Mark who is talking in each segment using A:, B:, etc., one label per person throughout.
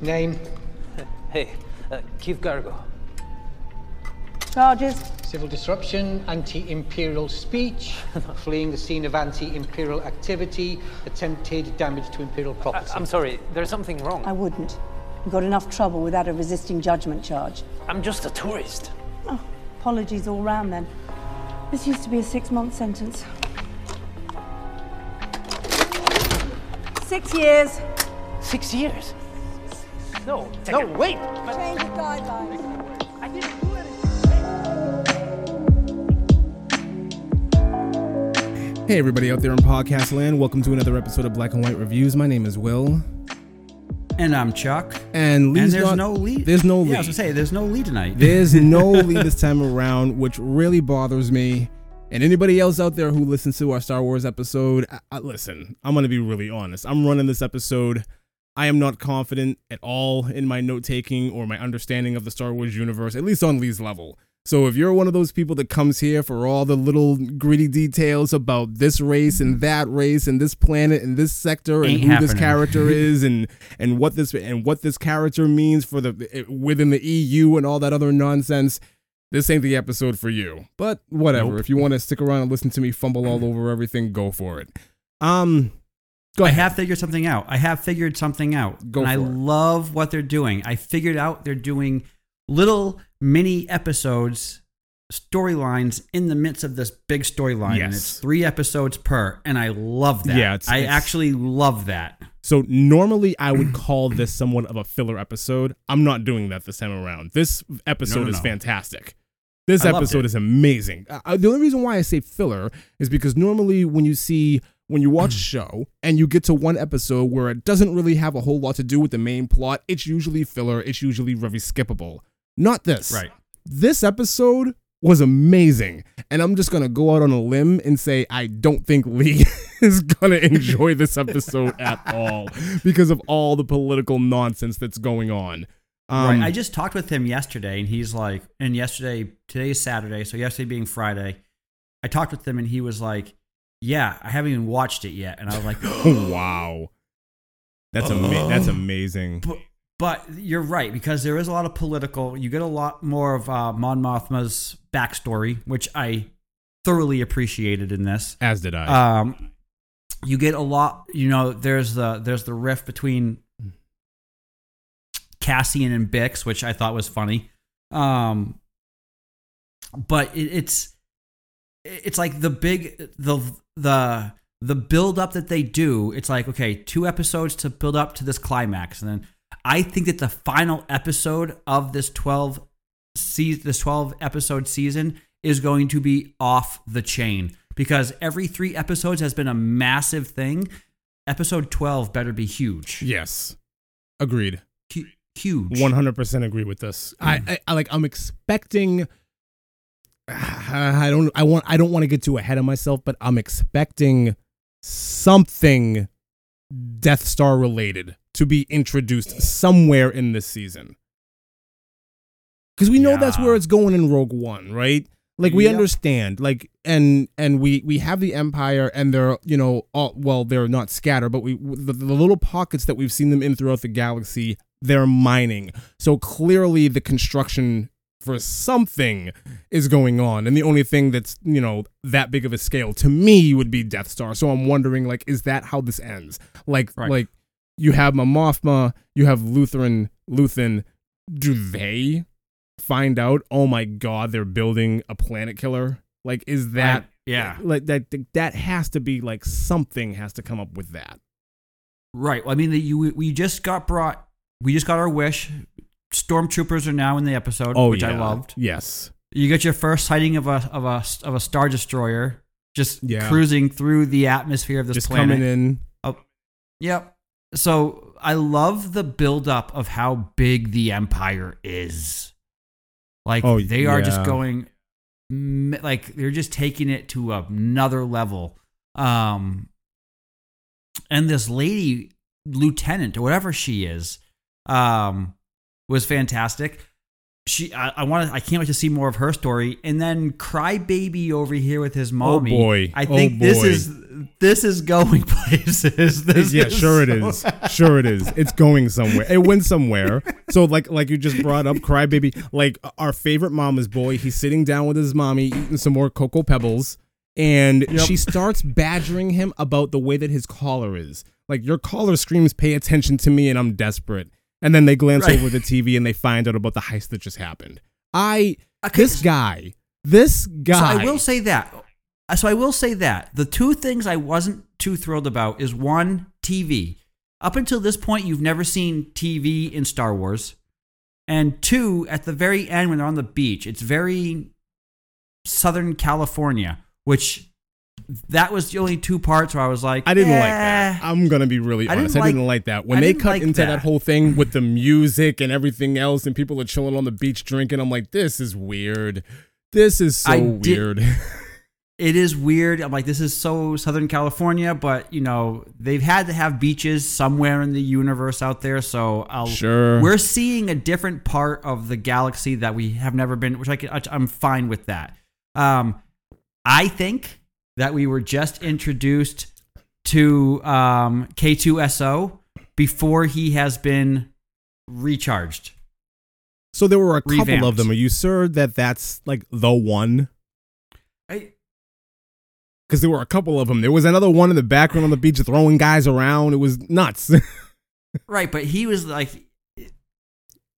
A: Name,
B: Hey, uh, Keef Girgo.
C: Charges?
A: civil disruption, anti-imperial speech, fleeing the scene of anti-imperial activity, attempted damage to imperial property.
B: I'm sorry, there's something wrong.
C: I wouldn't. You got enough trouble without a resisting judgment charge.
B: I'm just a tourist.
C: Oh, apologies all round then. This used to be a six-month sentence. Six years.
B: Six years? No, no, wait!
C: Change of guidelines.
B: I didn't do anything.
D: Hey, everybody out there in podcast land. Welcome to another episode of Black and White Reviews. My name is Will.
E: And I'm Chuck.
D: And Lee's
E: and there's
D: not-
E: no lead.
D: There's no
E: Yeah, I was gonna say there's no lead tonight.
D: There's no lead this time around, which really bothers me. And anybody else out there who listens to our Star Wars episode, I, I- listen, I'm going to be really honest. I'm running this episode. I am not confident at all in my note taking or my understanding of the Star Wars universe, at least on Lee's level. So if you're one of those people that comes here for all the little gritty details about this race and that race and this planet and this sector and
E: Ain't
D: who this character is and and what this and what this character means for the within the EU and all that other nonsense, this ain't the episode for you. But whatever.
E: Nope.
D: If you want to stick around and listen to me fumble all over everything, go for it. Um, go
E: I have figured something out. I have figured something out.
D: Go
E: and I
D: it.
E: love what they're doing. I figured out they're doing little mini episodes, storylines in the midst of this big storyline. And it's three episodes per. And I love that.
D: Yeah, it's-
E: I
D: it's-
E: actually love that.
D: So normally I would call this somewhat of a filler episode. I'm not doing that this time around. This episode
E: No, no,
D: is
E: no.
D: fantastic. This
E: I
D: episode is amazing. Uh, the only reason why I say filler is because normally when you see when you watch a show and you get to one episode where it doesn't really have a whole lot to do with the main plot, it's usually filler. It's usually very skippable. Not this.
E: Right.
D: This episode was amazing. And I'm just going to go out on a limb and say I don't think Lee is going to enjoy this episode at all because of all the political nonsense that's going on. Um,
E: right. I just talked with him yesterday, and he's like, and yesterday, today is Saturday, so yesterday being Friday, I talked with him, and he was like, "Yeah, I haven't even watched it yet," and I was like,
D: wow. That's ama- that's amazing.
E: But, but you're right because there is a lot of political. You get a lot more of uh, Mon Mothma's backstory, which I thoroughly appreciated in this.
D: As did I.
E: Um, you get a lot. You know, there's the there's the rift between Cassian and Bix, which I thought was funny. Um, but it, it's it's like the big the the the build up that they do. It's like okay, two episodes to build up to this climax, and then I think that the final episode of this twelve se- this twelve episode season is going to be off the chain because every three episodes has been a massive thing. Episode twelve better be huge.
D: yes. Agreed.
E: Hu- huge.
D: 100% agree with this. I, mm. I, I like I'm expecting I don't I want I don't want to get too ahead of myself, but I'm expecting something Death Star related to be introduced somewhere in this season. Cuz we know that's where it's going in Rogue One, right? Like we
E: Yep.
D: understand, like and and we we have the Empire, and they're you know all well they're not scattered, but we the, the little pockets that we've seen them in throughout the galaxy, they're mining. So clearly the construction for something is going on, and the only thing that's you know that big of a scale to me would be Death Star. So I'm wondering like, is that how this ends? Like
E: Right.
D: like you have Mothma, you have Lutheran Luthen. Do they find out? Oh my God, they're building a planet killer. Like, is that
E: Right. Yeah.
D: Like that that has to be like something has to come up with that.
E: Right. Well, I mean, you we just got brought. We just got our wish. Stormtroopers are now in the episode,
D: Oh
E: which I loved.
D: Yes.
E: You get your first sighting of a of a of a star destroyer just
D: Yeah.
E: cruising through the atmosphere of this
D: Just
E: planet.
D: coming in.
E: Oh, Yep. So I love the buildup of how big the empire is. Like
D: Oh,
E: they are just going, like they're just taking it to another level. Um, and this lady lieutenant or whatever she is, um, was fantastic. she I, I want to I can't wait to see more of her story. And then Crybaby over here with his oh, mommy.
D: Oh boy.
E: I
D: Oh,
E: think this is this is going places. This
D: yeah,
E: is
D: sure it
E: so-
D: is. Sure it is. It's going somewhere. It went somewhere. So like like you just brought up Crybaby, like our favorite mama's boy, he's sitting down with his mommy eating some more cocoa pebbles and she starts badgering him about the way that his collar is. Like your collar screams pay attention to me and I'm desperate. And then they glance
E: Right.
D: over the TV and they find out about the heist that just happened. I
E: Okay,
D: this guy, this guy
E: So I will say that. Uh, so I will say that the two things I wasn't too thrilled about is one TV. Up until this point, you've never seen TV in Star Wars, and two, at the very end when they're on the beach, it's very Southern California, which that was the only two parts where I was like,
D: I didn't like
E: "Eh."
D: that. I'm gonna be really
E: I didn't
D: honest. I didn't like that. When
E: I
D: they cut
E: like
D: into that.
E: that.
D: whole thing with the music and everything else, and people are chilling on the beach drinking, I'm like, this is weird. This is so
E: I did-
D: weird.
E: it is weird. I'm like, this is so Southern California, but you know, they've had to have beaches somewhere in the universe out there. So I'll
D: Sure.
E: We're seeing a different part of the galaxy that we have never been, which I can, I'm fine with that. Um, I think that we were just introduced to um, K2SO before he has been recharged.
D: so there were a couple of them. Are you sure that that's like the one? Because there were a couple of them. There was another one in the background on the beach throwing guys around. It was nuts.
E: right, but he was like,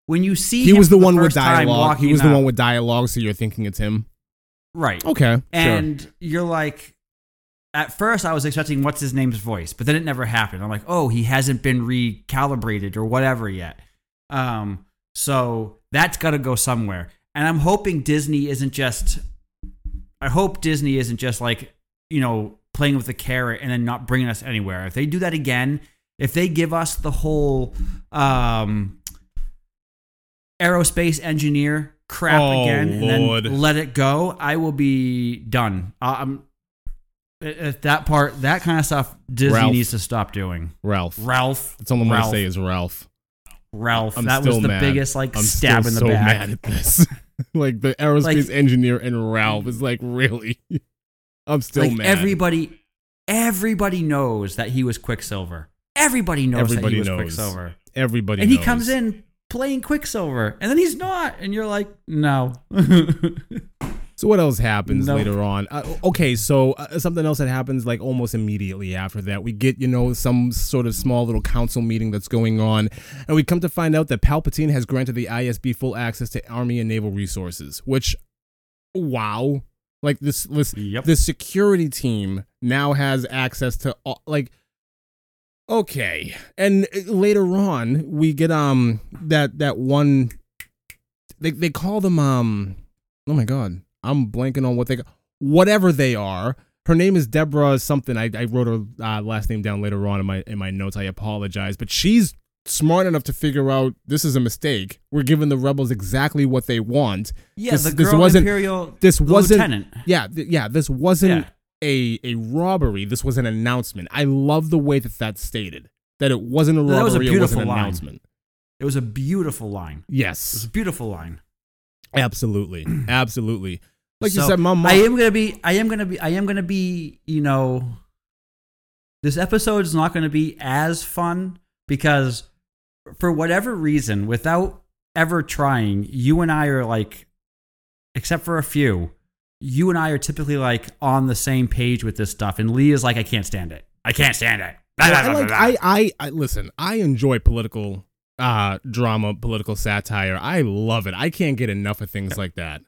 E: when you see
D: he
E: him
D: was the
E: for
D: one with dialogue. He was the
E: up-
D: one with dialogue. So you're thinking it's him.
E: Right.
D: Okay. sure.
E: and you're like at first i was expecting what's his name's voice but then it never happened i'm like oh he hasn't been recalibrated or whatever yet um so that's got to go somewhere and i'm hoping disney isn't just i hope disney isn't just like you know playing with the carrot and then not bringing us anywhere if they do that again if they give us the whole um aerospace engineer crap
D: Oh,
E: again and
D: Lord.
E: then let it go, I will be done. Uh, I'm at- at that part, that kind of stuff, Disney
D: Ralph.
E: needs to stop doing.
D: Ralph.
E: Ralph,
D: That's all I'm
E: Ralph,
D: gonna say is Ralph.
E: Ralph.
D: I'm
E: that was the
D: mad.
E: biggest like
D: I'm
E: stab in the
D: so
E: back.
D: mad at this. like the aerospace
E: Like-
D: engineer and Ralph is like really. I'm still
E: like
D: mad.
E: everybody, everybody knows that he was Quicksilver. Everybody knows
D: Everybody
E: that he was
D: knows.
E: Quicksilver,
D: Everybody.
E: and he comes in playing Quicksilver, and then he's not, and you're like, no.
D: So what else happens
E: No.
D: later on? Uh, okay, so uh, something else that happens like almost immediately after that, we get you know some sort of small little council meeting that's going on, and we come to find out that Palpatine has granted the ISB full access to Army and naval resources. Which, wow, like this, this,
E: Yep.
D: the security team now has access to all, like. Okay, and uh, later on we get um that that one. They they call them um. Oh my god, I'm blanking on what they whatever they are. Her name is Deborah something. I, I wrote her uh, last name down later on in my in my notes. I apologize, but she's smart enough to figure out this is a mistake. We're giving the rebels exactly what they want.
E: yeah,
D: This-
E: the
D: this wasn't-
E: Imperial,
D: This wasn't.
E: lieutenant.
D: Yeah, th- yeah. This wasn't
E: Yeah.
D: A a robbery. This was an announcement. I love the way that that's stated. That it wasn't a robbery.
E: That was a
D: it was
E: beautiful
D: an
E: line.
D: announcement.
E: It was a beautiful line. Yes, it was a beautiful line.
D: absolutely, absolutely. Like you said, my mom.
E: I am gonna be. I am gonna be. I am gonna be. You know, this episode is not gonna be as fun because, for whatever reason, without ever trying, you and I are like, except for a few, you and I are typically like on the same page with this stuff. And Lee is like, I can't stand it. I can't stand it.
D: Yeah, I like I, I I listen. I enjoy political uh drama, political satire. I love it. I can't get enough of things like that.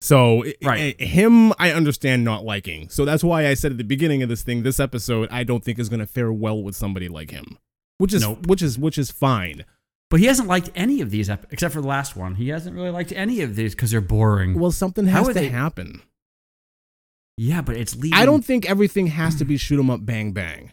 D: So
E: Right.
D: him, I understand not liking. So that's why I said at the beginning of this thing, this episode, I don't think is going to fare well with somebody like him, which is
E: Nope.
D: which is which is fine.
E: But he hasn't liked any of these, ep- except for the last one. He hasn't really liked any of these because they're boring.
D: Well, something has
E: are
D: to
E: they-
D: happen.
E: yeah, but it's leading.
D: I don't think everything has to be shoot 'em up, bang bang.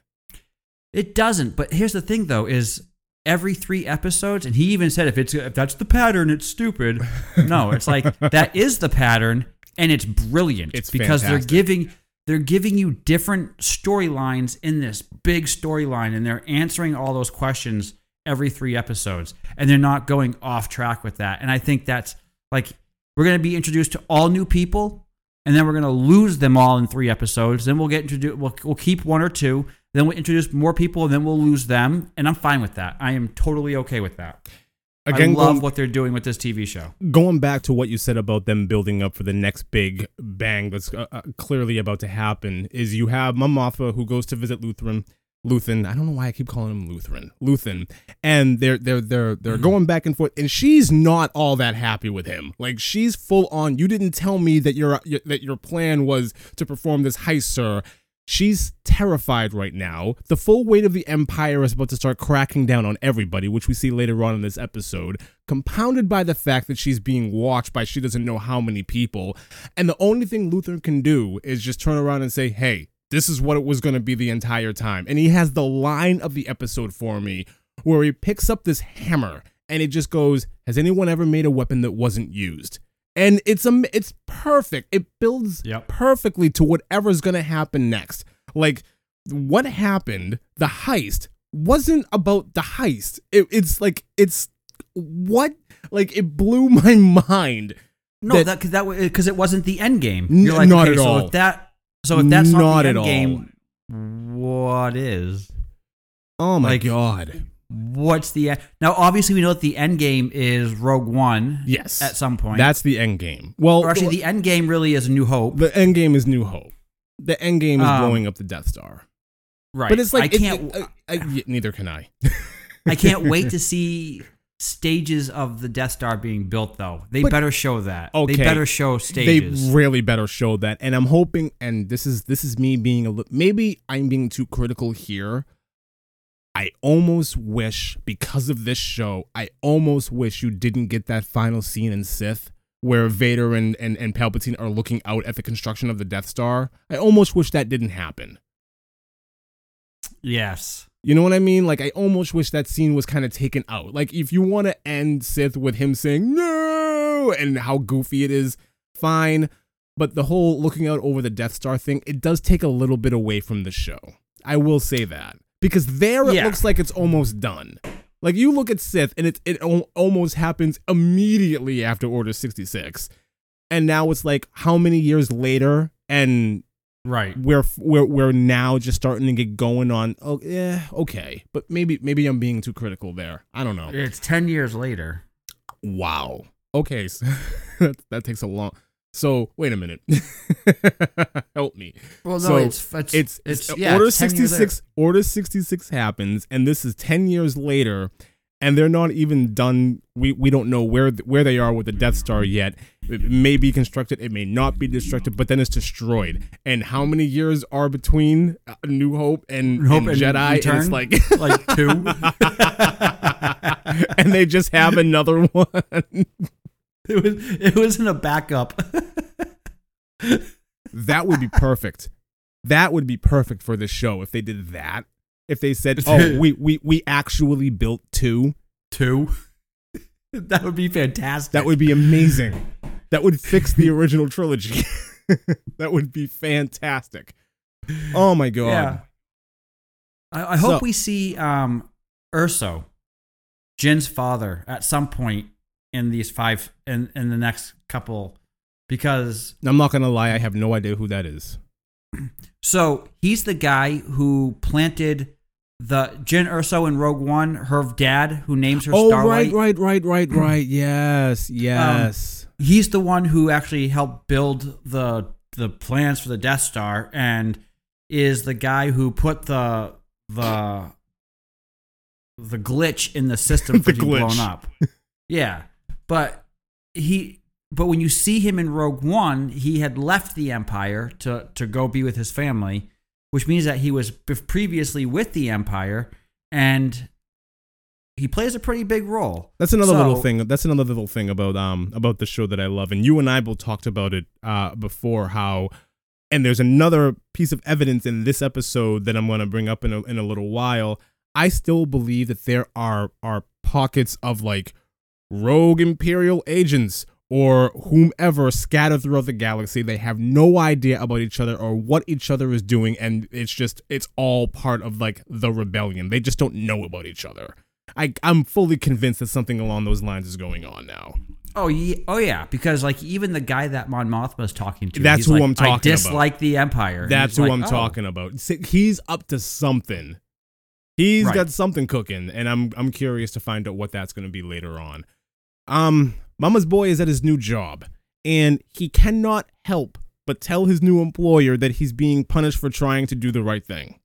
E: It doesn't. But here's the thing, though: is every three episodes, and he even said if it's if that's the pattern, it's stupid. No, it's like that is the pattern, and it's brilliant.
D: It's
E: because
D: fantastic.
E: they're giving they're giving you different storylines in this big storyline, and they're answering all those questions every three episodes, and they're not going off track with that. And I think that's Like we're gonna be introduced to all new people, and then we're gonna lose them all in three episodes. Then we'll get introduced. We'll, we'll keep one or two. Then we'll introduce more people, and then we'll lose them. And I'm fine with that. I am totally okay with that.
D: Again,
E: I love
D: going,
E: what they're doing with this TV show.
D: going back to what you said about them building up for the next big bang that's uh, uh, clearly about to happen is you have Mon Mothma who goes to visit Lutheran. Luthen, I don't know why I keep calling him Lutheran. Luthen, and they're they're they're they're mm. going back and forth, and she's not all that happy with him. Like she's full on. You didn't tell me that your that your plan was to perform this heist, sir. She's terrified right now. The full weight of the Empire is about to start cracking down on everybody, which we see later on in this episode, compounded by the fact that she's being watched by she doesn't know how many people. And the only thing Luther can do is just turn around and say, hey, this is what it was going to be the entire time. And he has the line of the episode for me where he picks up this hammer and it just goes, Has anyone ever made a weapon that wasn't used? And it's a, it's perfect. It builds
E: Yep.
D: perfectly to whatever's going to happen next. Like what happened, the heist wasn't about the heist. It, it's like it's what like it blew my mind.
E: No,
D: That-
E: that because that because it wasn't the end game.
D: N-
E: You're like,
D: not
E: okay,
D: at
E: so
D: all.
E: if that so if that's not,
D: Not
E: the
D: at
E: end
D: all.
E: game, what is?
D: Oh my
E: Like-
D: god.
E: What's the end? Now? Obviously, we know that the end game is Rogue One.
D: Yes.
E: at some point.
D: That's the end game. Well,
E: or actually, the end game really is New Hope.
D: the end game is New Hope. The end game is
E: Um,
D: blowing up the Death Star.
E: right,
D: But it's like
E: I can't.
D: it- I- neither can I.
E: I can't wait to see stages of the Death Star being built. Though they
D: But-
E: better show that.
D: Okay.
E: They better show stages.
D: They really better show that. And I'm hoping, and this is this is me being a little. Maybe I'm being too critical here. I almost wish, because of this show, I almost wish you didn't get that final scene in Sith where Vader and, and, and Palpatine are looking out at the construction of the Death Star. I almost wish that didn't happen.
E: yes.
D: You know what I mean? Like I almost wish that scene was kind of taken out. Like if you want to end Sith with him saying no and how goofy it is, fine. But the whole looking out over the Death Star thing, it does take a little bit away from the show. I will say that because there it
E: Yeah.
D: looks like it's almost done. Like you look at Sith and it it al- almost happens immediately after Order sixty six, and now it's like how many years later and
E: Right.
D: we're we're we're now just starting to get going on. Oh yeah, okay, but maybe maybe I'm being too critical there. I don't know.
E: It's ten years later.
D: Wow. Okay, so that, that takes a long. So wait a minute. Help me.
E: Well, no,
D: So,
E: it's it's
D: It's
E: it's
D: it's
E: yeah,
D: Order
E: it's
D: sixty six. Order sixty six happens, and this is ten years later, and they're not even done. We we don't know where where they are with the Death Star yet. It may be constructed, it may not be constructed, but then it's destroyed. And how many years are between uh, New Hope and,
E: Hope
D: and
E: and
D: Jedi?
E: Return?
D: And it's like
E: like two.
D: and they just have another one.
E: It was it was in a backup.
D: That would be perfect. That would be perfect for this show if they did that. If they said, "Oh, we we we actually built two.
E: two. that would be fantastic.
D: That would be amazing. That would fix the original trilogy. that would be fantastic. Oh my god.
E: yeah. I, I hope
D: So-
E: we see um Erso, Jyn's father, at some point in these five in in the next couple, because
D: I'm not gonna lie, I have no idea who that is.
E: so he's the guy who planted the Jyn Erso in Rogue One, her dad who names her
D: Oh
E: Starlight.
D: right, right, right, right, right. Yes, yes.
E: He's the one who actually helped build the the plans for the Death Star and is the guy who put the the the glitch in the system
D: The
E: for being
D: glitch.
E: blown up. Yeah. But he but when you see him in Rogue One, he had left the Empire to to go be with his family, which means that he was previously with the Empire and he plays a pretty big role.
D: That's another little thing. That's another little thing about um about the show that I love, and you and I both talked about it uh before. How, and there's another piece of evidence in this episode that I'm going to bring up in a in a little while. I still believe that there are are pockets of like rogue imperial agents or whomever scattered throughout the galaxy. They have no idea about each other or what each other is doing, and it's just it's all part of like the rebellion. They just don't know about each other. I, I'm fully convinced that something along those lines is going on now.
E: Oh yeah, oh yeah, because like even the guy that Mon Mothma's talking to,
D: That's
E: he's
D: who
E: like,
D: I'm talking
E: I
D: about.
E: dislike the Empire.
D: That's who
E: like,
D: I'm
E: oh.
D: talking about. He's up to something. He's
E: Right.
D: got something cooking, and I'm I'm curious to find out what that's going to be later on. Um, Mama's boy is at his new job, and he cannot help but tell his new employer that he's being punished for trying to do the right thing.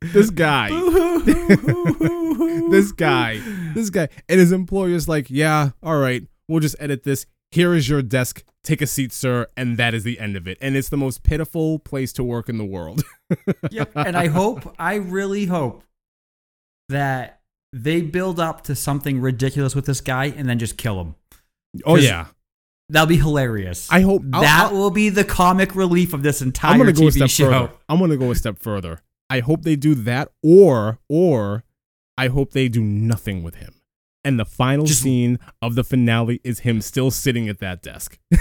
D: This guy, this guy, this guy, and his employer's like, "Yeah, all right, we'll just edit this. Here is your desk. Take a seat, sir." And that is the end of it. And it's the most pitiful place to work in the world.
E: Yep. And I hope, I really hope that they build up to something ridiculous with this guy and then just kill him.
D: Oh yeah,
E: That'll be hilarious.
D: I hope I'll-
E: that
D: I'll-
E: will be the comic relief of this entire
D: I'm gonna go a
E: TV
D: step
E: show.
D: further. I'm gonna go a step further. I hope they do that, or or I hope they do nothing with him. And the final
E: Just-
D: scene of the finale is him still sitting at that desk.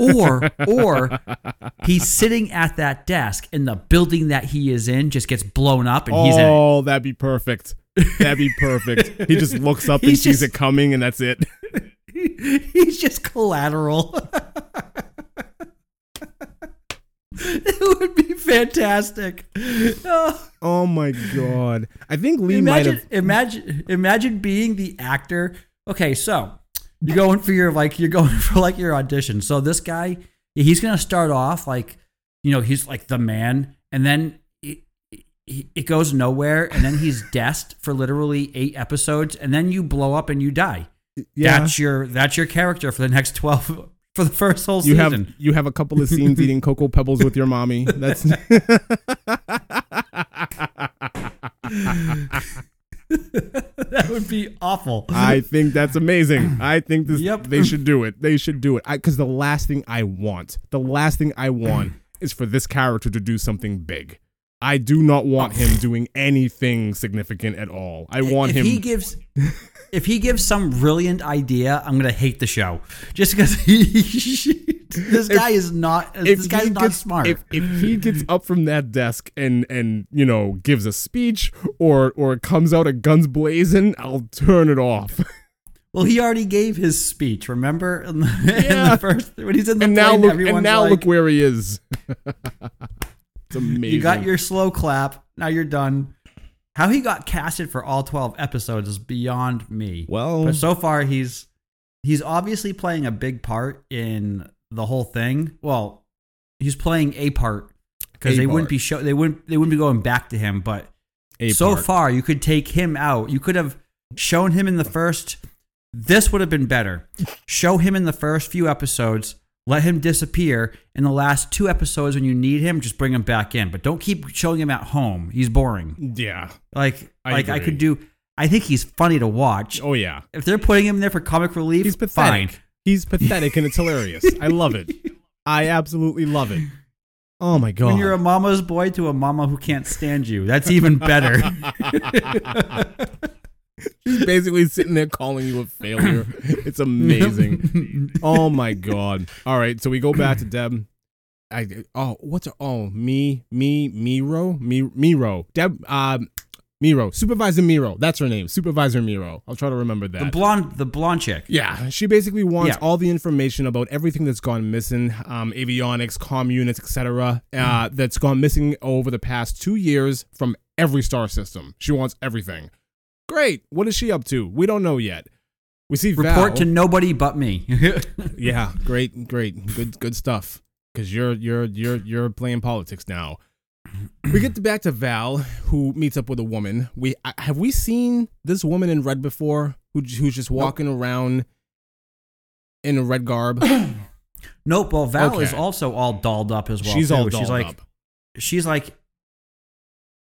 E: Or, or he's sitting at that desk and the building that he is in just gets blown up and he's in
D: oh, that'd be perfect. That'd be perfect. he just looks up and
E: He's
D: sees it coming, and that's it.
E: He's just collateral. it would be fantastic. Oh,
D: Oh my god! I think Lee might
E: imagine,
D: have.
E: imagine, imagine being the actor. Okay, so you're going for your like you're going for like your audition. So this guy, he's gonna start off like, you know, he's like the man, and then it, goes nowhere, and then he's dest for literally eight episodes, and then you blow up and you die.
D: Yeah,
E: That's your that's your character for the next twelve for the first whole
D: you
E: season.
D: have you have a couple of scenes eating cocoa pebbles with your mommy. That's.
E: that would be awful.
D: I think that's amazing. I think this.
E: Yep.
D: They should do it. They should do it. Because the last thing I want, the last thing I want, is for this character to do something big. I do not want him oh. doing anything significant at all. I want
E: if
D: him.
E: he gives if he gives some brilliant idea, I'm gonna hate the show just because he. this guy is not. This guy's
D: he
E: not
D: gets,
E: smart.
D: If, if he gets up from that desk and and you know gives a speech or or comes out at guns blazing, I'll turn it off.
E: well, he already gave his speech. Remember in the, in
D: Yeah.
E: the first when he's in the
D: and now look and now
E: like,
D: look where he is. It's amazing.
E: You got your slow clap. Now you're done. How he got casted for all 12 episodes is beyond me.
D: well.
E: But so far he's he's obviously playing a big part in the whole thing. Well, he's playing a part because they wouldn't be show they wouldn't they wouldn't be going back to him, but
D: a
E: so
D: part.
E: far you could take him out. You could have shown him in the first this would have been better. Show him in the first few episodes, let him disappear. In the last two episodes when you need him, just bring him back in. But don't keep showing him at home. He's boring.
D: Yeah.
E: Like
D: I
E: like I could do I think he's funny to watch.
D: Oh yeah.
E: If they're putting him there for comic relief,
D: He's pathetic.
E: fine.
D: He's pathetic and it's hilarious. I love it. I absolutely love it. Oh my god.
E: When you're a mama's boy to a mama who can't stand you, that's even better.
D: She's basically sitting there calling you a failure. It's amazing. oh my god. All right, so we go back to Deb. I oh what's her, oh me me Meero me Meero Deb um Meero Supervisor Meero that's her name Supervisor Meero I'll try to remember that
E: the blonde, the blonde chick.
D: Yeah, she basically wants
E: Yeah.
D: all the information about everything that's gone missing, um, avionics, comm units, etc. Uh, that's gone missing over the past two years from every star system. She wants everything. Great. What is she up to? We don't know yet. We see
E: Report
D: Vel.
E: to nobody but me.
D: yeah, great, great, good, good stuff. Because you're you're you're you're playing politics now. We get back to Vel, who meets up with a woman. We have we seen this woman in red before, who who's just walking around in a red garb.
E: nope. Well, Vel
D: Okay.
E: is also all dolled up as well.
D: she's
E: too.
D: all
E: she's like
D: up.
E: she's like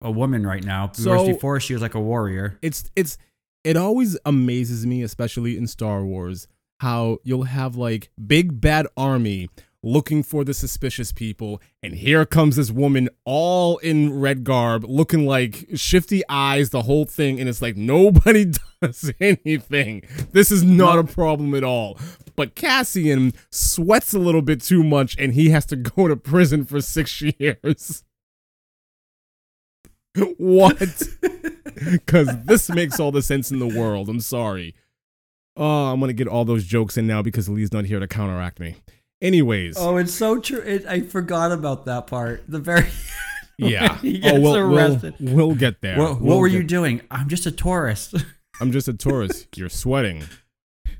E: a woman right now.
D: So-
E: Whereas before she was like a warrior.
D: It's it's it always amazes me, especially in Star Wars, how you'll have like big bad army looking for the suspicious people, and here comes this woman all in red garb, looking like shifty eyes, the whole thing, and it's like nobody does anything. This is not a problem at all. But Cassian sweats a little bit too much, and he has to go to prison for six years. What? Because this makes all the sense in the world. I'm sorry. Oh, I'm gonna get all those jokes in now because Lee's not here to counteract me. Anyways,
E: Oh, it's so true. It, I forgot about that part. The very
D: yeah.
E: he
D: oh,
E: gets
D: we'll,
E: arrested.
D: We'll, we'll get there.
E: what, what
D: We'll
E: were
D: get-
E: you doing? I'm just a tourist.
D: I'm just a tourist. You're sweating.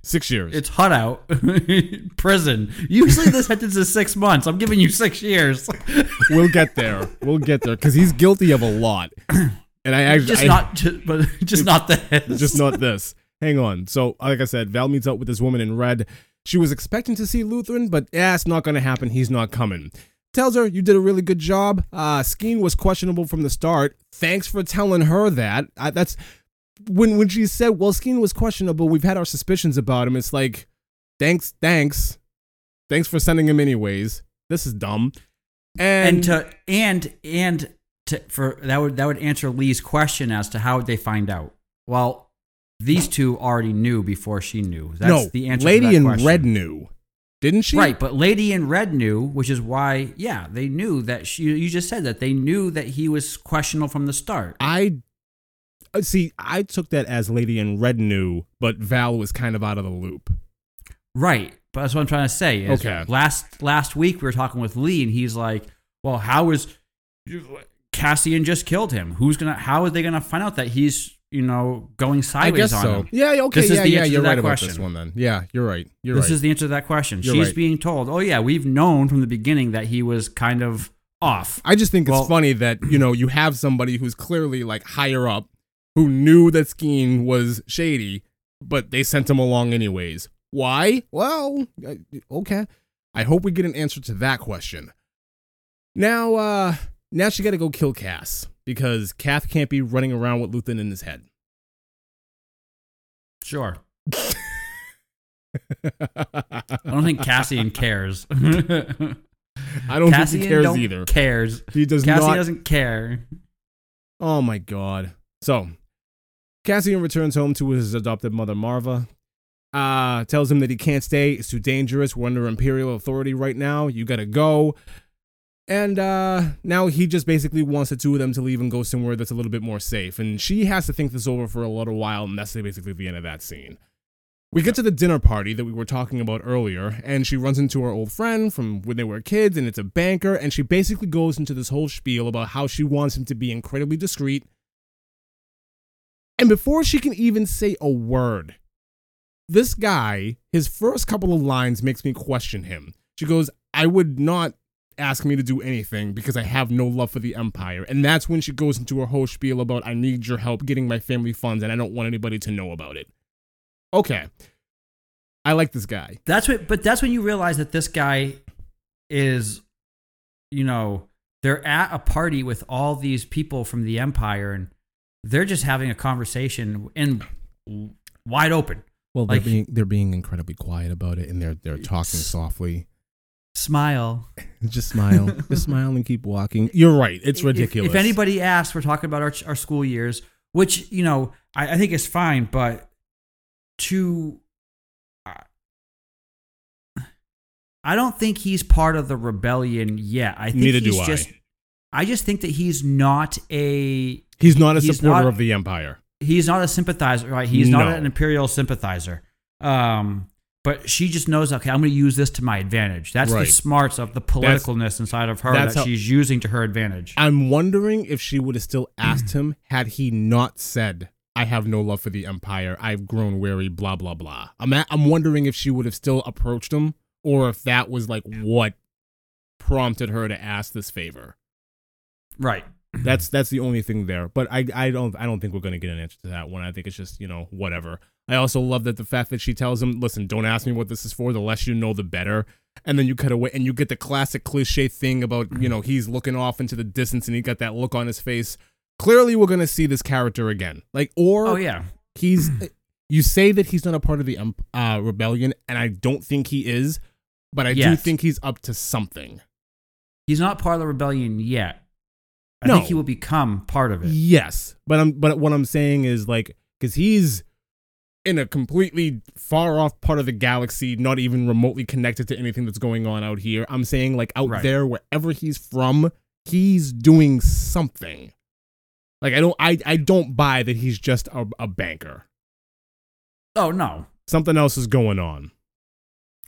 D: Six years.
E: It's hot out. Prison. Usually the sentence is six months. I'm giving you six years.
D: we'll get there. We'll get there because he's guilty of a lot. And I actually
E: just
D: I-
E: not, just, but just not this.
D: just not this. Hang on. So, like I said, Vel meets up with this woman in red. She was expecting to see Lutheran, but yeah, it's not going to happen. He's not coming. Tells her, You did a really good job. Uh, Skeen was questionable from the start. Thanks for telling her that. I, that's when when she said, Well, Skeen was questionable. We've had our suspicions about him. It's like, Thanks, thanks. Thanks for sending him anyways. This is dumb. And,
E: and to and and to for that would that would answer Lee's question as to how would they find out. Well, these two already knew before she knew. That's
D: no,
E: the answer.
D: Lady
E: to that
D: in
E: question.
D: Red knew. Didn't she?
E: Right, but Lady in Red knew, which is why, yeah, they knew that she. You just said that they knew that he was questionable from the start.
D: I Uh, see. I took that as Lady in Red knew, but Vel was kind of out of the loop.
E: Right, but that's what I'm trying to say. is
D: Okay.
E: Last last week we were talking with Lee, and he's like, "Well, how is Cassian just killed him? Who's gonna? How are they gonna find out that he's you know going
D: I
E: sideways
D: guess
E: on
D: so.
E: him?"
D: Yeah. yeah, Okay.
E: This is
D: yeah.
E: the
D: Yeah.
E: answer
D: You're
E: that
D: right about this one. Then. Yeah. You're right. You're
E: this
D: right.
E: is the answer to that question.
D: You're
E: She's
D: right.
E: being told, "Oh yeah, we've known from the beginning that he was kind of off."
D: I just think
E: Well-
D: it's funny that you know you have somebody who's clearly like higher up, who knew that Skeen was shady, but they sent him along anyways. Why? Well, uh, okay. I hope we get an answer to that question. Now, uh, now she got to go kill Cass because Cass can't be running around with Luthen in his head.
E: Sure. I don't think Cassian cares.
D: I don't think
E: Cassian
D: he cares
E: don't
D: either.
E: Cares.
D: He does
E: Cassian
D: not.
E: doesn't care.
D: Oh my god. So, Cassian returns home to his adopted mother Maarva. Uh, tells him that he can't stay. It's too dangerous. We're under Imperial authority right now. You gotta go. And uh, now he just basically wants the two of them to leave and go somewhere that's a little bit more safe. And she has to think this over for a little while, and that's basically the end of that scene. We get to the dinner party that we were talking about earlier, and she runs into her old friend from when they were kids, and it's a banker, and she basically goes into this whole spiel about how she wants him to be incredibly discreet. And before she can even say a word, this guy, his first couple of lines makes me question him. She goes, I would not ask me to do anything because I have no love for the Empire. And that's when she goes into her whole spiel about, I need your help getting my family funds and I don't want anybody to know about it. Okay. I like this guy.
E: That's what, but that's when you realize that this guy is, you know, they're at a party with all these people from the Empire, and they're just having a conversation and wide open.
D: Well,
E: they're
D: they're being they're being incredibly quiet about it and they're they're talking softly.
E: Smile.
D: Just smile. Just smile and keep walking. You're right. It's ridiculous.
E: If, anybody asks, we're talking about our, our school years, which you know I, I think is fine, but to uh, I don't think he's part of the rebellion yet. I think
D: Neither do
E: he's just I just think that he's not a
D: He's not a
E: he's
D: supporter
E: not-
D: of the Empire.
E: he's not a sympathizer, right? He's not an imperial sympathizer. Um, but she just knows, okay, I'm going to use this to my advantage. That's
D: Right.
E: the smarts of the politicalness inside of her that
D: how-
E: she's using to her advantage.
D: I'm wondering if she would have still asked him had he not said, "I have no love for the Empire. I've grown weary." Blah blah blah. I'm a- I'm wondering if she would have still approached him, or if that was like what prompted her to ask this favor.
E: Right.
D: That's that's the only thing there. But I I don't I don't think we're gonna get an answer to that one. I think it's just you know whatever. I also love that the fact that she tells him, "Listen, don't ask me what this is for. The less you know, the better." And then you cut away, and you get the classic cliche thing about you know he's looking off into the distance, and he got that look on his face. Clearly, we're gonna see this character again. Like, or
E: Oh yeah.
D: he's. You say that he's not a part of the um, uh, rebellion, and I don't think he is, but I do think he's up to something.
E: He's not part of the rebellion yet. I
D: No.
E: think he will become part of it.
D: Yes, but I'm but what I'm saying is like because he's in a completely far off part of the galaxy, not even remotely connected to anything that's going on out here. I'm saying like out
E: Right.
D: there, wherever he's from, he's doing something. Like I don't I I don't buy that he's just a, a banker.
E: Oh no.
D: something else is going on.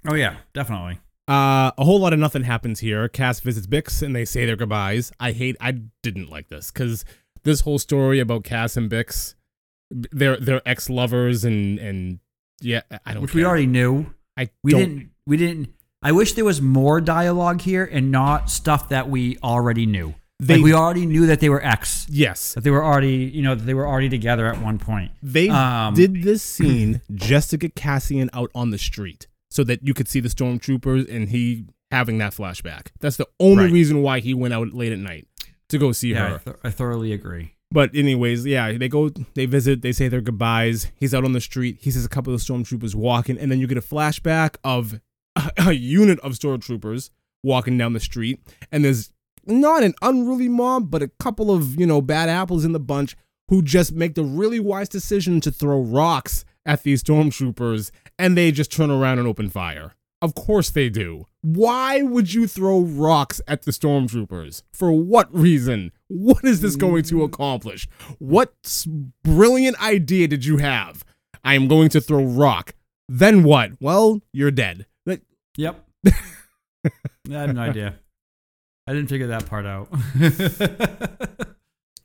E: Oh yeah, definitely.
D: Uh, a whole lot of nothing happens here. Cass visits Bix and they say their goodbyes. I hate. I didn't like this because this whole story about Cass and Bix, they're they're ex lovers and and yeah, I don't.
E: Which
D: care.
E: we already knew.
D: I
E: We
D: don't-
E: didn't. We didn't. I wish there was more dialogue here and not stuff that we already knew.
D: They-
E: like we already knew that they were ex.
D: Yes,
E: That they were already, you know, that they were already together at one point.
D: They
E: Um,
D: did this scene just to get Cassian out on the street so that you could see the stormtroopers and he having that flashback. That's the only
E: Right.
D: reason why he went out late at night to go see
E: Yeah, I,
D: her.
E: th- I thoroughly agree.
D: But anyways, yeah, they go, they visit, they say their goodbyes. He's out on the street. He sees a couple of stormtroopers walking, and then you get a flashback of a, a unit of stormtroopers walking down the street, and there's not an unruly mob, but a couple of you know bad apples in the bunch who just make the really wise decision to throw rocks at these stormtroopers, and they just turn around and open fire. Of course they do. Why would you throw rocks at the stormtroopers? For what reason? What is this going to accomplish? What brilliant idea did you have? I am going to throw rock. Then what? Well, you're dead. Like,
E: Yep. I had no idea. I didn't figure that part out.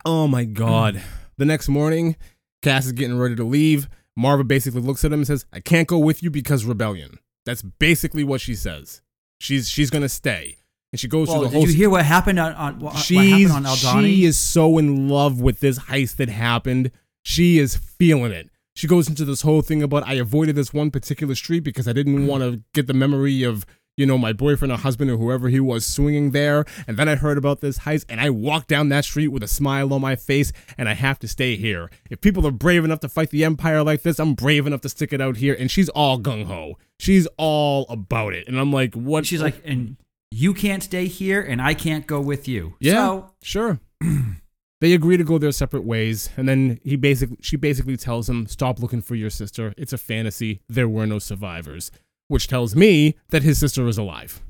D: Oh my god. the next morning, Cass is getting ready to leave. Maarva basically looks at him and says, I can't go with you because rebellion. That's basically what she says. She's she's gonna stay. And she goes
E: well,
D: through the
E: did
D: whole Did
E: you hear what happened on, on what, what
D: she's
E: happened on Aldhani?
D: she is so in love with this heist that happened. She is feeling it. She goes into this whole thing about I avoided this one particular street because I didn't want to get the memory of you know my boyfriend or husband or whoever he was swinging there. And then I heard about this heist and I walked down that street with a smile on my face and I have to stay here. If people are brave enough to fight the empire like this, I'm brave enough to stick it out here. And she's all gung ho. She's all about it. And I'm like, what?
E: She's like, and you can't stay here, and I can't go with you.
D: Yeah,
E: So,
D: sure. they agree to go their separate ways, and then he basically she basically tells him, "Stop looking for your sister. It's a fantasy. There were no survivors." Which tells me that his sister is alive.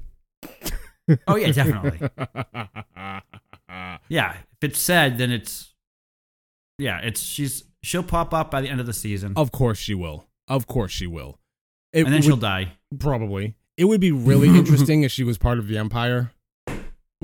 E: oh yeah, definitely. Yeah, if it's said, then it's yeah, it's she's she'll pop up by the end of the season,
D: of course she will. Of course she will. It
E: and then
D: would-
E: she'll die.
D: probably. It would be really interesting if she was part of the Empire.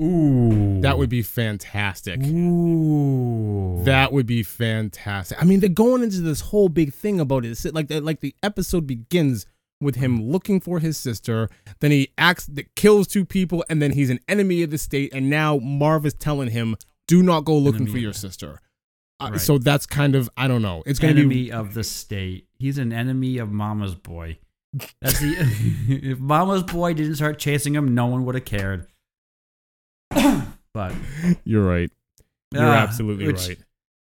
E: Ooh,
D: That would be fantastic.
E: Ooh,
D: That would be fantastic. I mean, they're going into this whole big thing about it. It's like like the episode begins with him looking for his sister, then he acts that kills two people, and then he's an enemy of the state. And now Marv is telling him, "Do not go looking
E: Enemy
D: for your sister." Uh,
E: Right.
D: So that's kind of I don't know. It's going to
E: enemy
D: be
E: of the state. He's an enemy of Mama's boy. That's the if Mama's boy didn't start chasing him, no one would have cared. but
D: you're right. You're
E: Ah,
D: absolutely
E: which
D: right.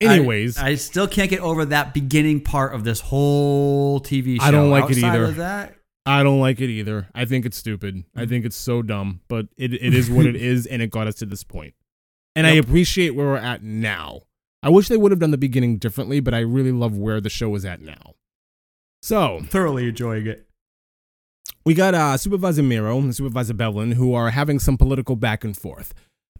E: I-
D: Anyways,
E: I, still can't get over that beginning part of this whole TV show.
D: I don't like it either.
E: That,
D: I don't like it either. I think it's stupid. I think it's so dumb, but it, it is what it is, and it got us to this point. And I appreciate where we're at now. I wish they would have done the beginning differently, but I really love where the show is at now. So
E: thoroughly enjoying it.
D: we got uh, Supervisor Meero and Supervisor Blevin who are having some political back and forth.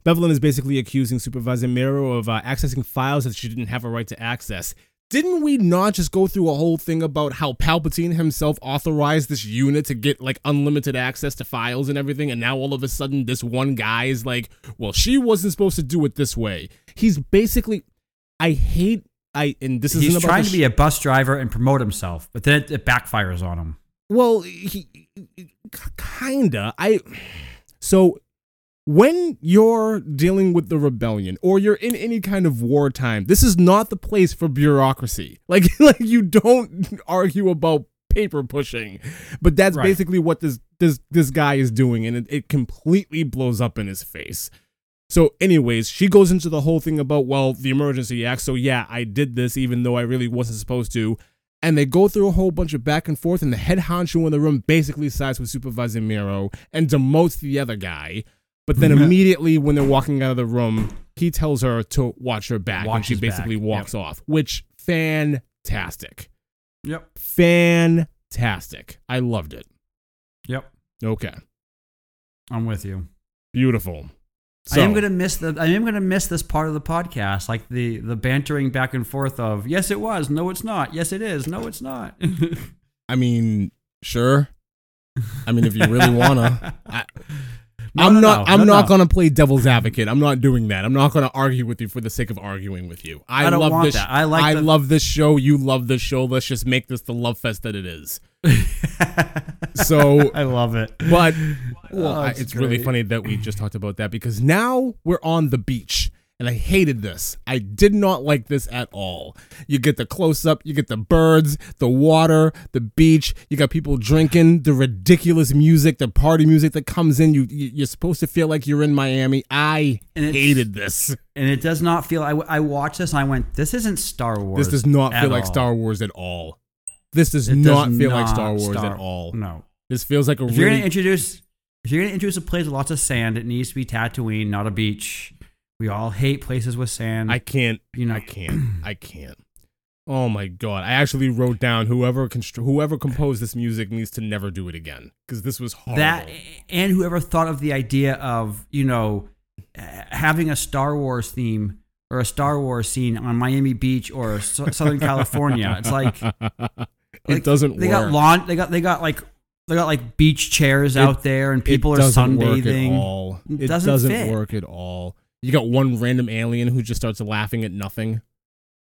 D: Blevin is basically accusing Supervisor Meero of uh, accessing files that she didn't have a right to access. Didn't we not just go through a whole thing about how Palpatine himself authorized this unit to get like unlimited access to files and everything, and now all of a sudden this one guy is like, well, she wasn't supposed to do it this way. He's basically, I hate, I and this is he's
E: trying to be a bus driver and promote himself, but then it, it backfires on him.
D: Well, he, kinda. I so when you're dealing with the rebellion or you're in any kind of wartime, this is not the place for bureaucracy. Like like you don't argue about paper pushing. But that's
E: Right.
D: basically what this this this guy is doing and it, it completely blows up in his face. So, anyways, she goes into the whole thing about, well, the emergency act. So, yeah, I did this even though I really wasn't supposed to. And they go through a whole bunch of back and forth, and the head honcho in the room basically sides with Supervisor Meero and demotes the other guy. But then immediately, when they're walking out of the room, he tells her to watch her back,
E: Watch
D: and she
E: his back,
D: basically
E: yep.
D: walks off, which fantastic.
E: Yep.
D: Fantastic. I loved it.
E: Yep.
D: Okay.
E: I'm with you.
D: Beautiful.
E: I am gonna miss the. I am gonna miss this part of the podcast, like the the bantering back and forth of yes, it was, no, it's not, yes, it is, no, it's not.
D: I mean, sure. I mean, if you really wanna, I,
E: No,
D: I'm
E: no,
D: not.
E: no,
D: I'm
E: no,
D: not
E: no.
D: gonna play devil's advocate. I'm not doing that. I'm not gonna argue with you for the sake of arguing with you. I,
E: I don't
D: love
E: want
D: this.
E: that. I like
D: I
E: the-
D: love this show. You love this show. Let's just make this the love fest that it is. So,
E: I love it.
D: but oh, well,
E: Oh, it's
D: it's really funny that we just talked about that because now we're on the beach. And I hated this. I did not like this at all. You get the close up, you get the birds, the water, the beach. You got people drinking, the ridiculous music, the party music that comes in. You you- you're supposed to feel like you're in Miami. I hated this.
E: And it does not feel. I, I watched this and I went, "This isn't Star Wars."
D: This does not feel like. Star Wars at all. This does
E: It
D: not
E: does
D: feel like Star Wars
E: Star-
D: at all.
E: No.
D: This feels like a
E: If you're gonna introduce, if you're gonna introduce a place with lots of sand, it needs to be Tatooine, not a beach. We all hate places with sand.
D: I can't.
E: you know,
D: I can't. I can't. Oh my god! I actually wrote down whoever constr- whoever composed this music needs to never do it again because this was horrible.
E: that and whoever thought of the idea of you know having a Star Wars theme or a Star Wars scene on Miami Beach or so- Southern California. It's like
D: it
E: like,
D: doesn't
E: They
D: work.
E: got lawn. They got they got like they got like beach chairs
D: It-
E: out there, and people
D: it
E: are
D: doesn't work
E: sunbathing.
D: at all.
E: It
D: It
E: doesn't
D: work at all. You got one random alien who just starts laughing at nothing.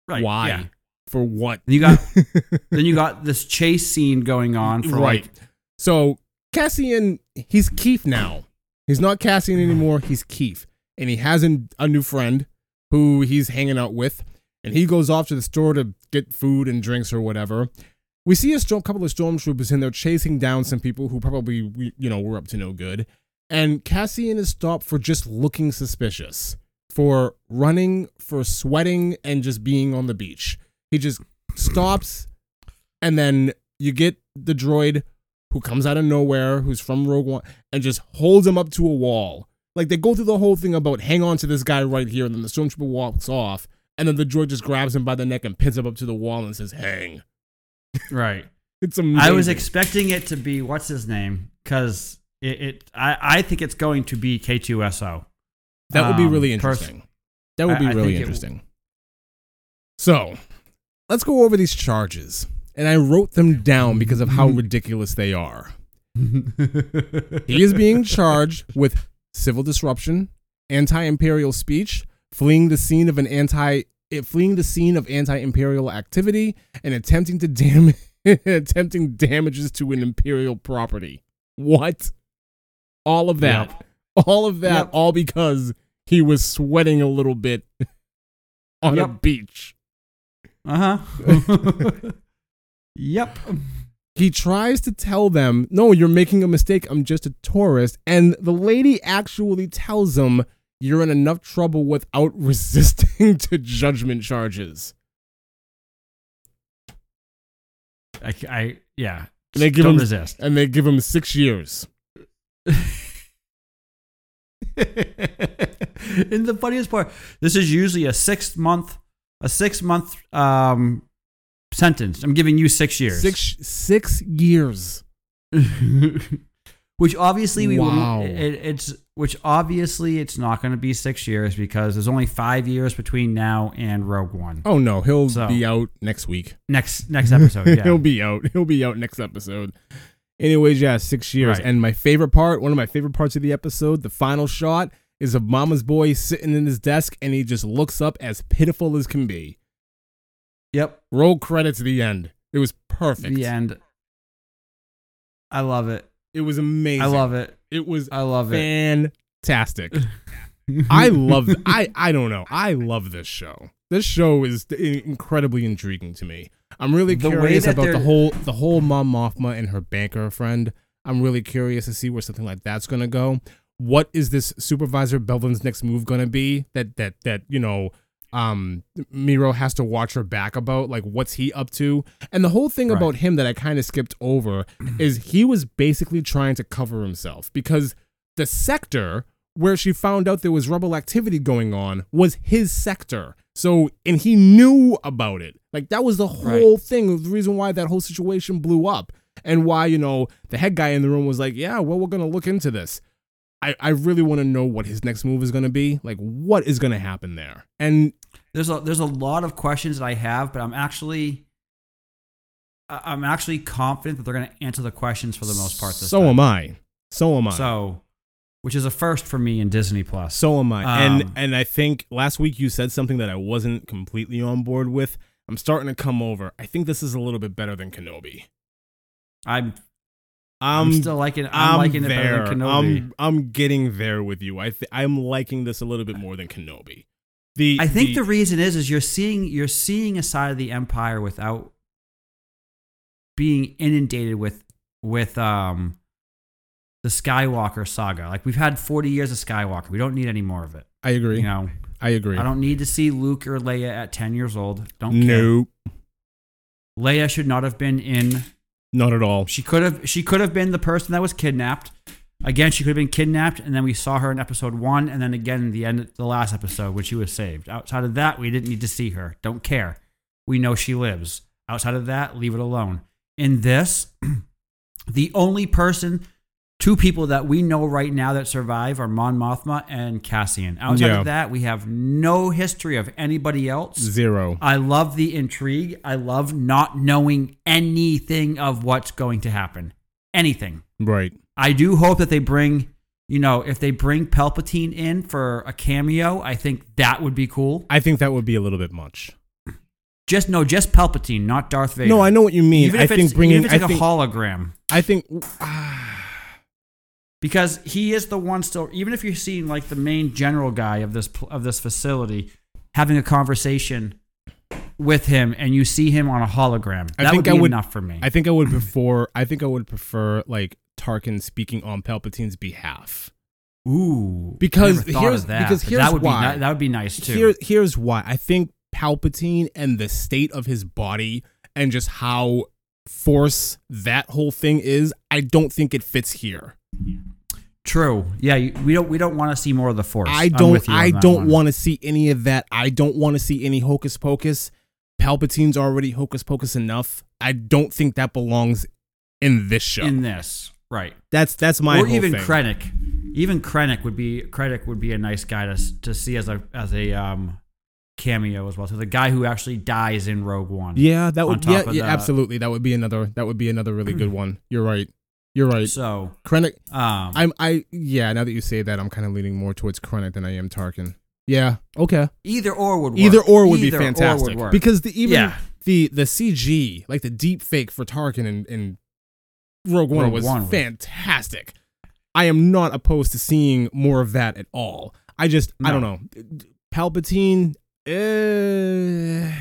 E: Right?
D: Why?
E: yeah.
D: For what?
E: You got then you got this chase scene going on for
D: right.
E: like
D: So Cassian, he's Keef now. He's not Cassian uh-huh. anymore. He's Keef, and he has a new friend who he's hanging out with. And he goes off to the store to get food and drinks or whatever. We see a storm, couple of stormtroopers in there chasing down some people who probably, you know, were up to no good. And Cassian is stopped for just looking suspicious, for running, for sweating, and just being on the beach. He just stops, and then you get the droid who comes out of nowhere, who's from Rogue One, and just holds him up to a wall. Like they go through the whole thing about hang on to this guy right here, and then the stormtrooper walks off, and then the droid just grabs him by the neck and pins him up to the wall and says, "Hang."
E: right.
D: It's amazing.
E: I was expecting it to be what's his name because it, it I, I think it's going to be K2SO.
D: that would be
E: um,
D: really
E: pers-
D: interesting. that would be
E: I
D: really
E: think it-
D: interesting. So, let's go over these charges, and I wrote them down because of how ridiculous they are. He is being charged with civil disruption, anti-imperial speech, fleeing the scene of an anti eh, fleeing the scene of anti-imperial activity, and attempting to dam attempting damages to an imperial property. What? All of that. All of that
E: Yep.
D: all because he was sweating a little bit on a beach.
E: Uh huh. yep.
D: He tries to tell them, no, you're making a mistake. I'm just a tourist. And the lady actually tells him, you're in enough trouble without resisting to judgment charges.
E: I, I yeah.
D: And they give
E: Don't
D: him,
E: resist.
D: And they give him six years.
E: and the funniest part, this is usually a six month, a six month um sentence. I'm giving you six years.
D: Six six years.
E: which obviously we
D: Wow.
E: it, it's which obviously it's not going to be six years because there's only five years between now and Rogue One.
D: Oh no, he'll
E: So-
D: be out next week.
E: Next next episode, yeah.
D: he'll be out. He'll be out next episode. Anyways, yeah, six years.
E: Right.
D: And my favorite part, one of my favorite parts of the episode, the final shot is of Mama's boy sitting in his desk and he just looks up as pitiful as can be.
E: yep.
D: Roll credits at the end. It was perfect.
E: The end. I love it.
D: It was amazing.
E: I love it.
D: it. was
E: I love it.
D: fantastic. I love I I don't know. I love this show. This show is incredibly intriguing to me. I'm really
E: The
D: curious about the
E: they're-
D: whole the whole Mon Mothma and her banker friend. I'm really curious to see where something like that's gonna go. What is this supervisor Blevin's next move gonna be? That that that you know, um, Meero has to watch her back about. Like, what's he up to? And the whole thing
E: Right.
D: about him that I kind of skipped over is he was basically trying to cover himself because the sector where she found out there was rebel activity going on was his sector. So, and he knew about it. Like that was the whole thing, the reason why that whole situation blew up, and why you know the head guy in the room was like, "Yeah, well, we're gonna look into this." I, I really want to know what his next move is gonna be. Like, what is gonna happen there? And
E: There's a there's a lot of questions that I have, but I'm actually I'm actually confident that they're going to answer the questions for the most part. This
D: so
E: time.
D: am I. So am I.
E: So, which is a first for me in Disney Plus.
D: So am I.
E: Um,
D: and and I think last week you said something that I wasn't completely on board with. I'm starting to come over. I think this is a little bit better than Kenobi.
E: I'm
D: I'm,
E: I'm still liking. I'm,
D: I'm
E: liking
D: there.
E: it better than Kenobi.
D: I'm I'm getting there with you. I th- I'm liking this a little bit more than Kenobi. The
E: I think the, reason is is you're seeing you're seeing a side of the empire without being inundated with with um the Skywalker saga. Like we've had 40 years of Skywalker. We don't need any more of it.
D: I agree.
E: You know,
D: I agree.
E: I don't need to see Luke or Leia at 10 years old. Don't care.
D: Nope.
E: Leia should not have been in
D: Not at all.
E: She could have she could have been the person that was kidnapped. Again, she could have been kidnapped, and then we saw her in episode one, and then again in the end, the last episode when she was saved. Outside of that, we didn't need to see her. Don't care. We know she lives. Outside of that, leave it alone. In this, the only person, two people that we know right now that survive are Mon Mothma and Cassian. Outside
D: Yeah.
E: of that, we have no history of anybody else.
D: Zero.
E: I love the intrigue. I love not knowing anything of what's going to happen. Anything.
D: Right.
E: I do hope that they bring, you know, if they bring Palpatine in for a cameo, I think that would be cool.
D: I think that would be a little bit much.
E: Just no, just Palpatine, not Darth Vader.
D: No, I know what you mean.
E: Even
D: I
E: if
D: think bringing.
E: even if it's like
D: think.
E: a hologram,
D: I think.
E: because he is the one still. Even if you're seeing like the main general guy of this of this facility having a conversation with him, and you see him on a hologram,
D: I
E: that
D: think
E: would be
D: I would-
E: enough for me.
D: I think I would prefer. I think I would prefer like Tarkin speaking on Palpatine's behalf.
E: Ooh,
D: Because here's-
E: that,
D: because here's
E: that would
D: why.
E: be that would be nice too.
D: Here, here's why. I think Palpatine and the state of his body and just how force that whole thing is, I don't think it fits here.
E: True. Yeah, you- we don't we don't want to see more of the Force.
D: I don't.
E: with you on
D: I don't want to see any of that. I don't want to see any hocus pocus. Palpatine's already hocus pocus enough. I don't think that belongs in this show.
E: in this. Right.
D: that's that's my
E: or even
D: thing.
E: Krennic. Even Krennic would be Krennic would be a nice guy to to see as a as a um cameo as well. So the guy who actually dies in Rogue One.
D: Yeah, that would. Yeah, yeah
E: the-
D: absolutely. That would be another. That would be another really good one. You're right. You're right.
E: So
D: Krennic.
E: um
D: I'm. I. Yeah. Now that you say that, I'm kind of leaning more towards Krennic than I am Tarkin. Yeah. Okay.
E: either or would work.
D: Either or would be
E: Either would
D: fantastic
E: work.
D: because the even
E: Yeah.
D: the the CG like the deep fake for Tarkin and, and Rogue One
E: Rogue
D: was
E: One was-
D: fantastic. I am not opposed to seeing more of that at all. I just I don't know. Palpatine. Uh,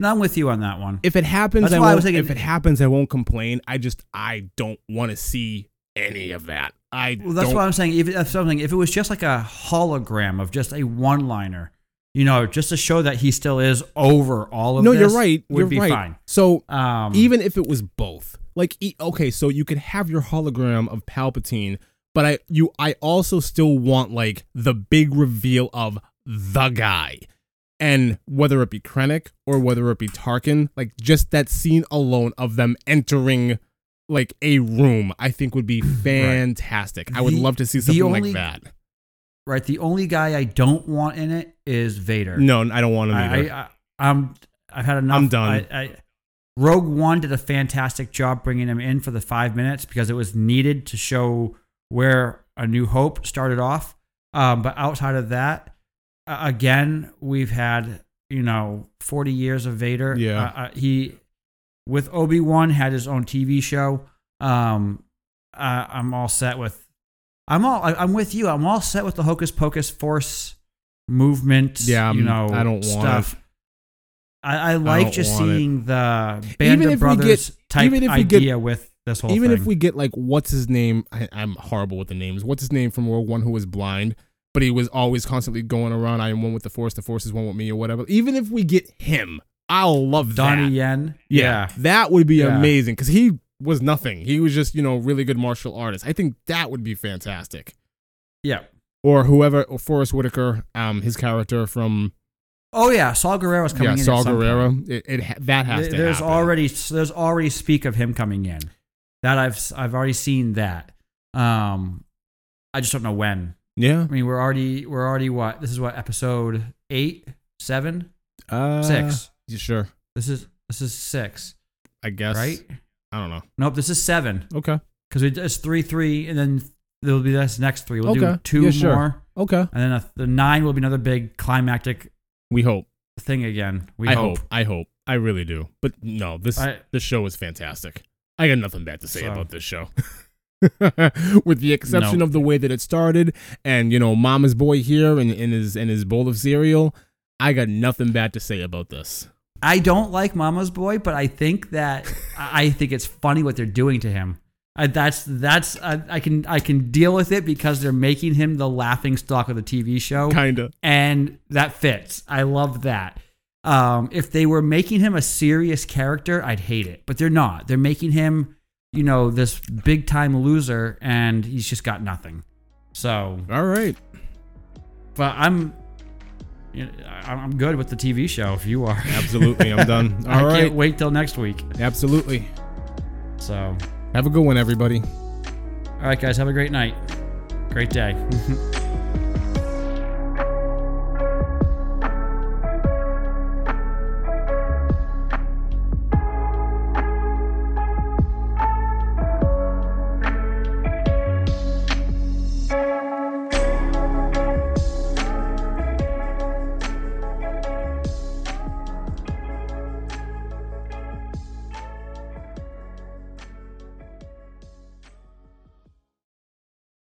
E: no, I'm with you on that one.
D: if it happens,
E: That's
D: I
E: why I
D: won't,
E: was thinking-
D: if it happens, I won't complain. I just I don't want to see any of that. I
E: Well, that's why I'm saying if that's something if it was just like a hologram of just a one liner, you know, just to show that he still is over all of
D: No, you're right.
E: Would
D: You're
E: be
D: right.
E: fine.
D: So
E: Um,
D: even if it was both like okay so you could have your hologram of palpatine but i you i also still want like the big reveal of the guy and whether it be krennic or whether it be tarkin like just that scene alone of them entering like a room i think would be fantastic i would
E: The-
D: love to see something
E: only-
D: like that
E: right, the only guy I don't want in it is Vader.
D: no i don't want him either
E: I, I, I'm I've had enough.
D: I'm done.
E: I, I, Rogue One did a fantastic job bringing him in for the five minutes because it was needed to show where A New Hope started off. Um, but outside of that, uh, again, we've had you know 40 years of Vader.
D: Yeah.
E: Uh, uh, he with Obi Wan had his own TV show. Um, uh, I'm all set with. I'm all. I, I'm with you. I'm all set with the Hocus Pocus Force movement.
D: Yeah,
E: you
D: I'm-
E: know,
D: I don't want
E: stuff. I, I like
D: don't
E: just
D: want it.
E: seeing the Band
D: Even
E: of
D: if we get-
E: type
D: even if we get-
E: idea with this whole
D: even
E: thing.
D: if we get like what's his name I, i'm horrible with the names what's his name from Rogue One who was blind but he was always constantly going around i am one with the force the force is one with me or whatever even if we get him i'll love
E: Donnie
D: that
E: Yen,
D: yeah, that would be
E: Yeah.
D: amazing because he was nothing he was just you know really good martial artist i think that would be fantastic
E: yeah.
D: or whoever or forest whitaker um his character from
E: Oh yeah, Saw Gerrera's coming
D: yeah
E: in. at saw
D: gerrera it, it that has
E: There-
D: to
E: there's
D: happen.
E: already there's already speak of him coming in. That I've I've already seen that. Um, I just don't know when.
D: Yeah
E: I mean, we're already we're already what? This is what episode eight, seven,
D: uh,
E: six.
D: yeah, sure
E: This is this is six.
D: I guess.
E: right?
D: I don't know.
E: Nope, this is seven
D: Okay.
E: because it's three, three, and then there'll be this next three. We'll do two
D: Yeah, sure.
E: more,
D: Okay.
E: and then a, the nine will be another big climactic
D: We hope.
E: thing again. We
D: I
E: hope.
D: hope. I hope. I really do. But no, this
E: I-
D: this show is fantastic. I got nothing bad to say
E: So-
D: about this show. With the exception
E: No.
D: of the way that it started and you know, Mama's boy here and, and his and his bowl of cereal, I got nothing bad to say about this.
E: I don't like Mama's Boy, but I think that I I think it's funny what they're doing to him. I, that's that's I, I can I can deal with it because they're making him the laughing stock of the TV show,
D: Kinda.
E: and that fits. I love that. Um, if they were making him a serious character, I'd hate it, but they're not. They're making him, you know, this big time loser, and he's just got nothing. So,
D: All right.
E: but I'm, I- I'm good with the TV show. If you are,
D: Absolutely. I'm done.
E: I
D: All right.
E: can't wait till next week.
D: Absolutely.
E: So.
D: Have a good one, everybody.
E: All right, guys, have a great night. Great day.